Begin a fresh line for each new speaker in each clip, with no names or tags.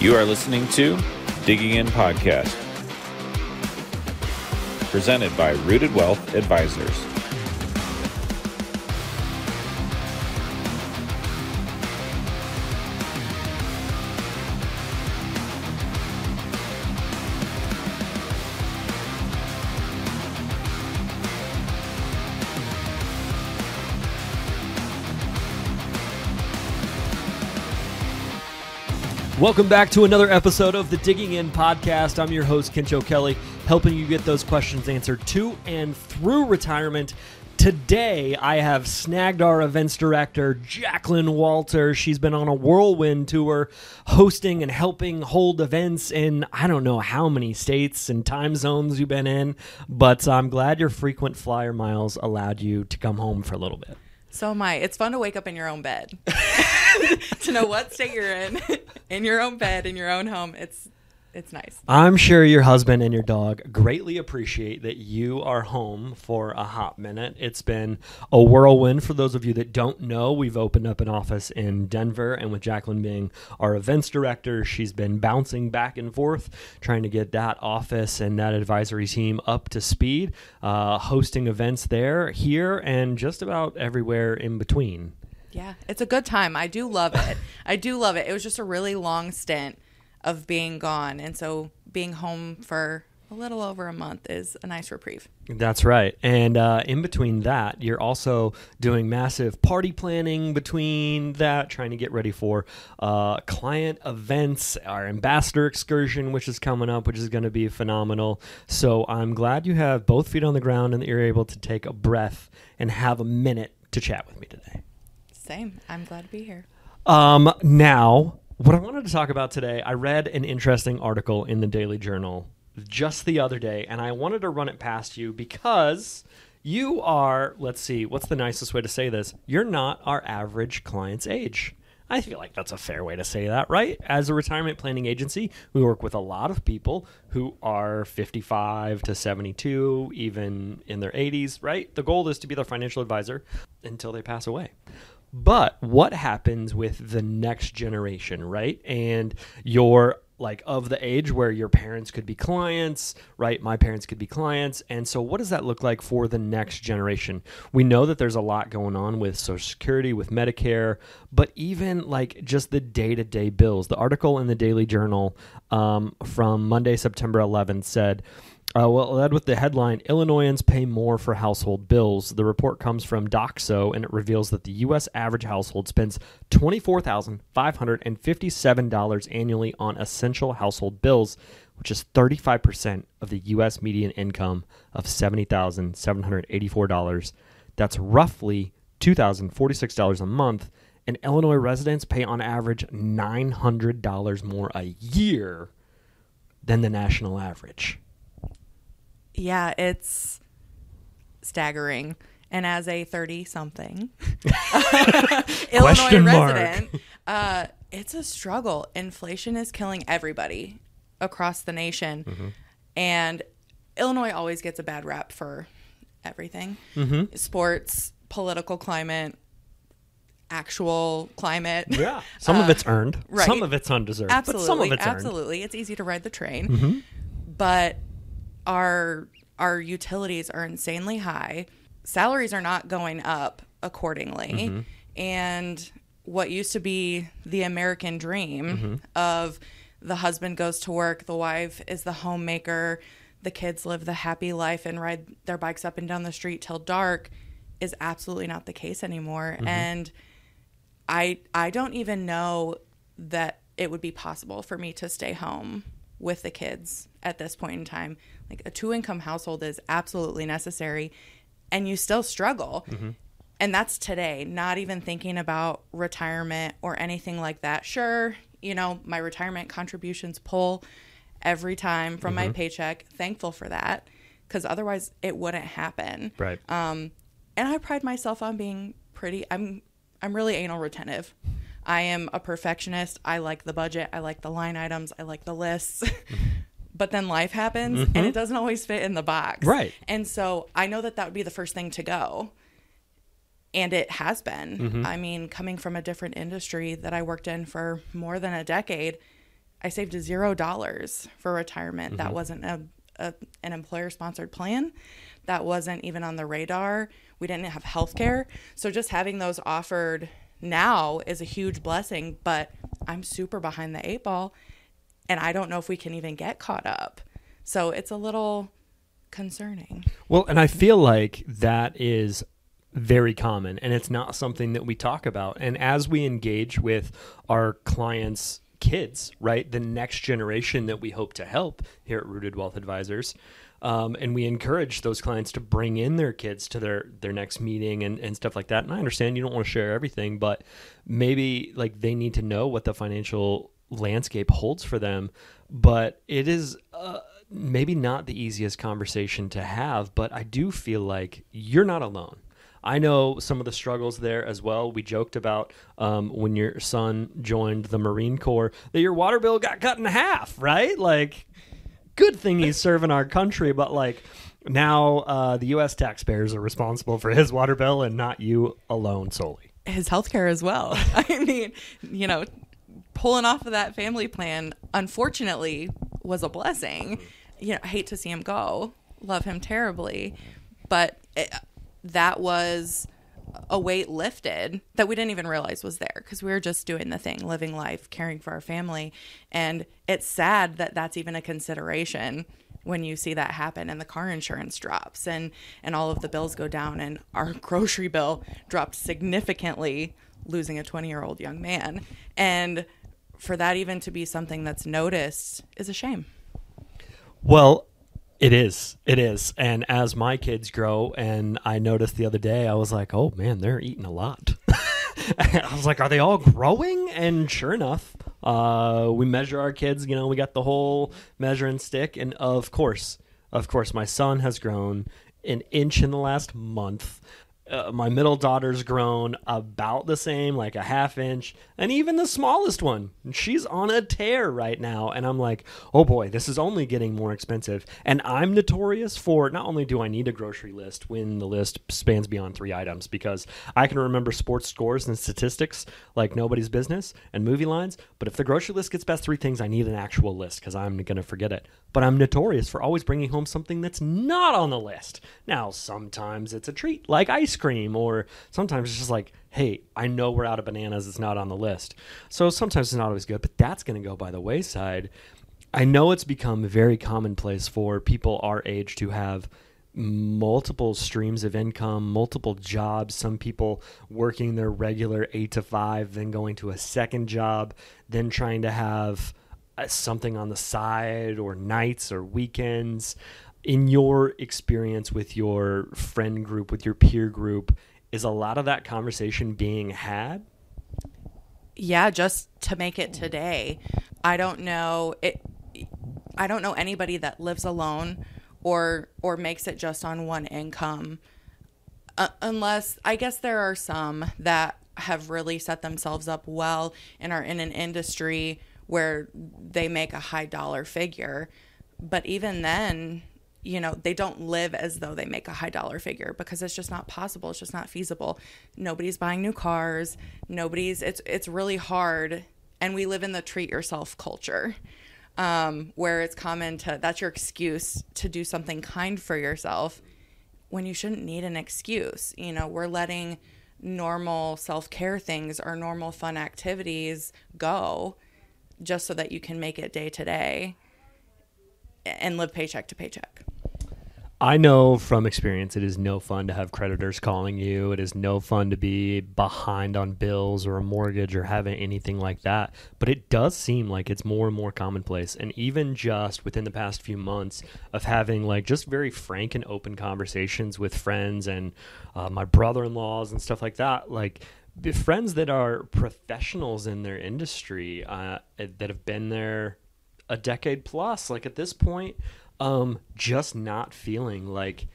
You are listening to Digging In Podcast, presented by Rooted Wealth Advisors.
Welcome back to another episode of the Digging In podcast. I'm your host, Kinch O'Kelley, helping you get those questions answered to and through retirement. Today, I have snagged our events director, Jacqueline Walter. She's been on a whirlwind tour, hosting and helping hold events in I don't know how many states and time zones you've been in, but I'm glad your frequent flyer miles allowed you to come home for a little bit.
So am I. It's fun to wake up in your own bed. to know what state you're in, in your own bed, in your own home. It's it's nice.
I'm sure your husband and your dog greatly appreciate that you are home for a hot minute. It's been a whirlwind for those of you that don't know. We've opened up an office in Denver, and with Jacqueline being our events director, she's been bouncing back and forth trying to get that office and that advisory team up to speed, uh, hosting events there, here, and just about everywhere in between.
Yeah, it's a good time. I do love it. I do love it. It was just a really long stint of being gone. And so being home for a little over a month is a nice reprieve.
That's right. And uh, in between that, you're also doing massive party planning between that, trying to get ready for uh, client events, our ambassador excursion, which is coming up, which is going to be phenomenal. So I'm glad you have both feet on the ground and that you're able to take a breath and have a minute to chat with me today.
Same. I'm glad to be here.
Um, now, what I wanted to talk about today, I read an interesting article in the Daily Journal just the other day, and I wanted to run it past you because you are, let's see, what's the nicest way to say this? You're not our average client's age. I feel like that's a fair way to say that, right? As a retirement planning agency, we work with a lot of people who are 55 to 72, even in their 80s, right? The goal is to be their financial advisor until they pass away. But what happens with the next generation, right? And you're like of the age where your parents could be clients, right? My parents could be clients. And so, what does that look like for the next generation? We know that there's a lot going on with Social Security, with Medicare, but even like just the day to day bills. The article in the Daily Journal um, from Monday, September 11th said, uh, well, led with the headline Illinoisans pay more for household bills. The report comes from Doxo and it reveals that the U.S. average household spends $24,557 annually on essential household bills, which is 35% of the U.S. median income of $70,784. That's roughly $2,046 a month. And Illinois residents pay on average $900 more a year than the national average
yeah, it's staggering. And as a 30 something Illinois resident, uh, it's a struggle. Inflation is killing everybody across the nation. Mm-hmm. And Illinois always gets a bad rap for everything mm-hmm. sports, political climate, actual climate.
Yeah. Some uh, of it's earned, right. some of it's undeserved.
Absolutely.
some of it's
absolutely. Earned. It's easy to ride the train. Mm-hmm. But our our utilities are insanely high. Salaries are not going up accordingly. Mm-hmm. And what used to be the American dream mm-hmm. of the husband goes to work, the wife is the homemaker, the kids live the happy life and ride their bikes up and down the street till dark is absolutely not the case anymore. Mm-hmm. And I I don't even know that it would be possible for me to stay home with the kids at this point in time. Like a two income household is absolutely necessary and you still struggle. Mm-hmm. And that's today, not even thinking about retirement or anything like that. Sure, you know, my retirement contributions pull every time from mm-hmm. my paycheck. Thankful for that because otherwise it wouldn't happen.
Right.
Um, and I pride myself on being pretty. I'm I'm really anal retentive. I am a perfectionist. I like the budget. I like the line items. I like the lists. but then life happens mm-hmm. and it doesn't always fit in the box.
Right.
And so I know that that would be the first thing to go. And it has been. Mm-hmm. I mean, coming from a different industry that I worked in for more than a decade, I saved zero dollars for retirement. That wasn't a, a an employer sponsored plan. That wasn't even on the radar. We didn't have health care. So just having those offered now is a huge blessing, but I'm super behind the eight ball and I don't know if we can even get caught up. So it's a little concerning.
Well, and I feel like that is very common and it's not something that we talk about. And as we engage with our clients' kids, right, the next generation that we hope to help here at Rooted Wealth Advisors, um, and we encourage those clients to bring in their kids to their their next meeting and, and stuff like that. And I understand you don't want to share everything, but maybe like they need to know what the financial landscape holds for them. But it is uh, maybe not the easiest conversation to have. But I do feel like you're not alone. I know some of the struggles there as well. We joked about um, when your son joined the Marine Corps that your water bill got cut in half, right? Like, good thing he's serving our country, but like now uh, the U.S. taxpayers are responsible for his water bill and not you alone solely.
His health care as well. I mean, you know, pulling off of that family plan, unfortunately, was a blessing. You know, I hate to see him go. Love him terribly, but it, that was a weight lifted that we didn't even realize was there because we were just doing the thing, living life, caring for our family, and it's sad that that's even a consideration when you see that happen and the car insurance drops and and all of the bills go down and our grocery bill dropped significantly losing a 20 year old young man. And for that even to be something that's noticed is a shame.
Well, it is. It is. And as my kids grow, and I noticed the other day, I was like, oh man, they're eating a lot. I was like, are they all growing? And sure enough, uh, we measure our kids. You know, we got the whole measuring stick. And of course, of course, my son has grown an inch in the last month. Uh, my middle daughter's grown about the same, like a half inch, and even the smallest one, she's on a tear right now. And I'm like, oh boy, this is only getting more expensive. And I'm notorious for not only do I need a grocery list when the list spans beyond three items, because I can remember sports scores and statistics like nobody's business and movie lines. But if the grocery list gets past three things, I need an actual list because I'm going to forget it. But I'm notorious for always bringing home something that's not on the list. Now, sometimes it's a treat like ice cream, or sometimes it's just like, hey, I know we're out of bananas, it's not on the list. So sometimes it's not always good, but that's going to go by the wayside. I know it's become very commonplace for people our age to have multiple streams of income, multiple jobs, some people working their regular 8 to 5, then going to a second job, then trying to have something on the side or nights or weekends. In your experience with your friend group, with your peer group, is a lot of that conversation being had?
yeah just to make it today i don't know it i don't know anybody that lives alone or or makes it just on one income uh, unless i guess there are some that have really set themselves up well and are in an industry where they make a high dollar figure but even then you know they don't live as though they make a high dollar figure because it's just not possible it's just not feasible. Nobody's buying new cars nobody's it's it's really hard and we live in the treat yourself culture um, where it's common to that's your excuse to do something kind for yourself when you shouldn't need an excuse. You know we're letting normal self-care things or normal fun activities go just so that you can make it day to day and live paycheck to paycheck
I know from experience it is no fun to have creditors calling you. It is no fun to be behind on bills or a mortgage or having anything like that. But it does seem like it's more and more commonplace. And even just within the past few months of having like just very frank and open conversations with friends and uh, my brother in laws and stuff like that, like friends that are professionals in their industry uh, that have been there a decade plus, like at this point, um, just not feeling like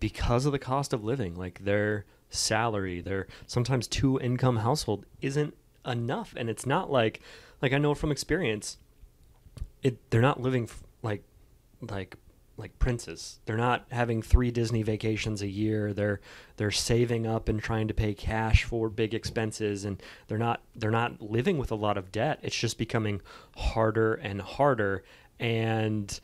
because of the cost of living, like their salary, their sometimes two income household isn't enough, and it's not like like I know from experience, it they're not living f- like like like princes. They're not having three Disney vacations a year. They're they're saving up and trying to pay cash for big expenses and they're not they're not living with a lot of debt. It's just becoming harder and harder and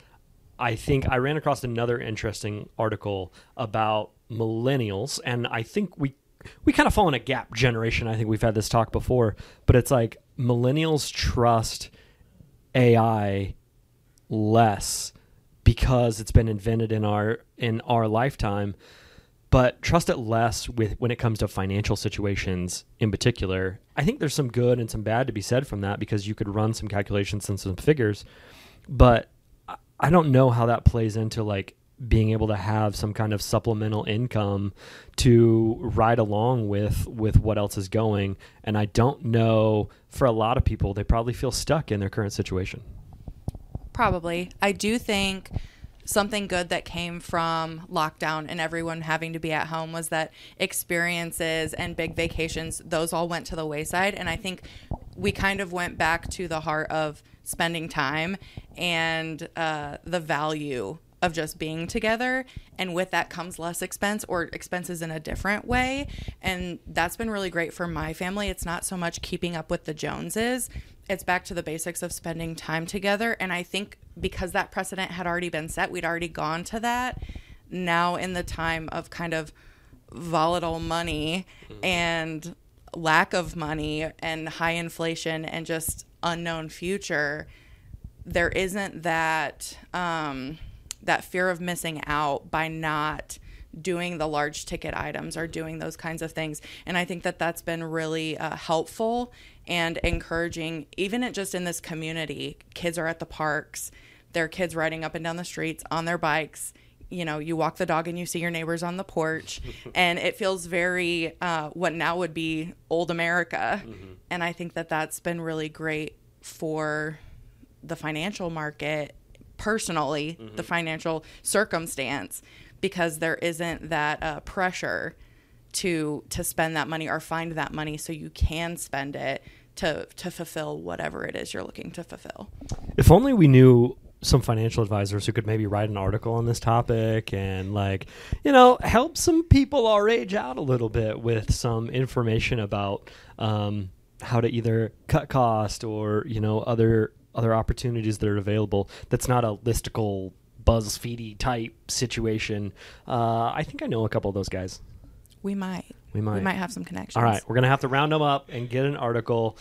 I think I ran across another interesting article about millennials and I think we we kind of fall in a gap generation. I think we've had this talk before, but it's like millennials trust AI less because it's been invented in our in our lifetime. But trust it less with when it comes to financial situations in particular. I think there's some good and some bad to be said from that because you could run some calculations and some figures. But i don't know how that plays into like being able to have some kind of supplemental income to ride along with with what else is going. And i don't know for a lot of people they probably feel stuck in their current situation
Probably. I do think something good that came from lockdown and everyone having to be at home was that experiences and big vacations, those all went to the wayside. And I think we kind of went back to the heart of spending time and uh, the value of just being together and with that comes less expense or expenses in a different way and that's been really great for my family it's not so much keeping up with the joneses it's back to the basics of spending time together. And i think because that precedent had already been set we'd already gone to that. Now in the time of kind of volatile money and lack of money and high inflation and just unknown future there isn't that um, that fear of missing out by not doing the large ticket items or doing those kinds of things. And I think that that's been really uh, helpful and encouraging, even just in this community. Kids are at the parks, their kids riding up and down the streets on their bikes. You know, you walk the dog and you see your neighbors on the porch, and it feels very uh, what now would be old America. Mm-hmm. And I think that that's been really great for the financial market personally mm-hmm. the financial circumstance because there isn't that uh, pressure to to spend that money or find that money so you can spend it to to fulfill whatever it is you're looking to fulfill.
If only we knew some financial advisors who could maybe write an article on this topic and like you know help some people our age out a little bit with some information about um, how to either cut cost or you know other other opportunities that are available that's not a listicle BuzzFeedy type situation. Uh, I think I know a couple of those guys.
We might.
We might. We
might have some connections.
All right, we're gonna have to round them up and get an article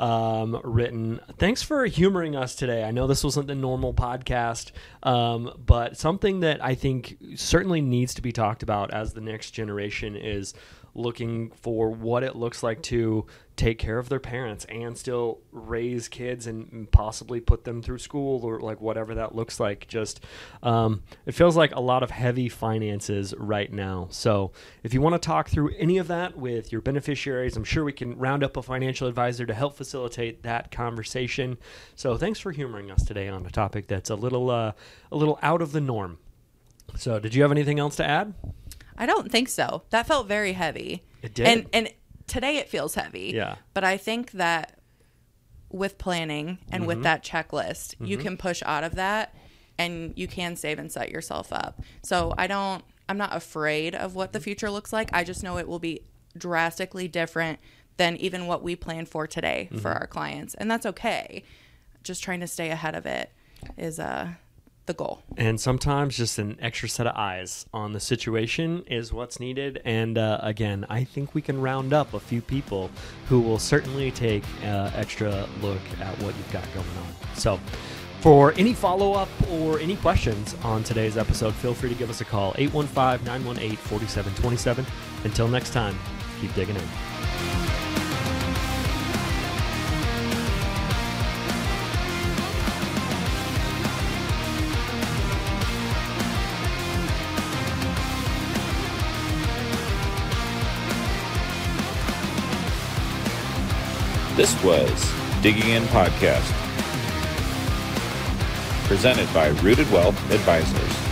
um, written. Thanks for humoring us today. I know this wasn't the normal podcast, um, but something that I think certainly needs to be talked about as the next generation is looking for what it looks like to take care of their parents and still raise kids and possibly put them through school or like whatever that looks like. Just um, it feels like a lot of heavy finances right now. So if you want to talk through any of that with your beneficiaries, I'm sure we can round up a financial advisor to help facilitate that conversation. So thanks for humoring us today on a topic that's a little uh, a little out of the norm. So did you have anything else to add?
I don't think so. That felt very heavy.
It did.
And and today it feels heavy.
Yeah.
But I think that with planning and mm-hmm. with that checklist, mm-hmm. you can push out of that and you can save and set yourself up. So I don't I'm not afraid of what the future looks like. I just know it will be drastically different than even what we plan for today mm-hmm. for our clients. And that's okay. Just trying to stay ahead of it is uh the goal.
And sometimes just an extra set of eyes on the situation is what's needed. And uh, again, I think we can round up a few people who will certainly take uh, extra look at what you've got going on. So, for any follow up or any questions on today's episode, feel free to give us a call 815 918 4727. Until next time, keep digging in.
This was Digging In Podcast, presented by Rooted Wealth Advisors.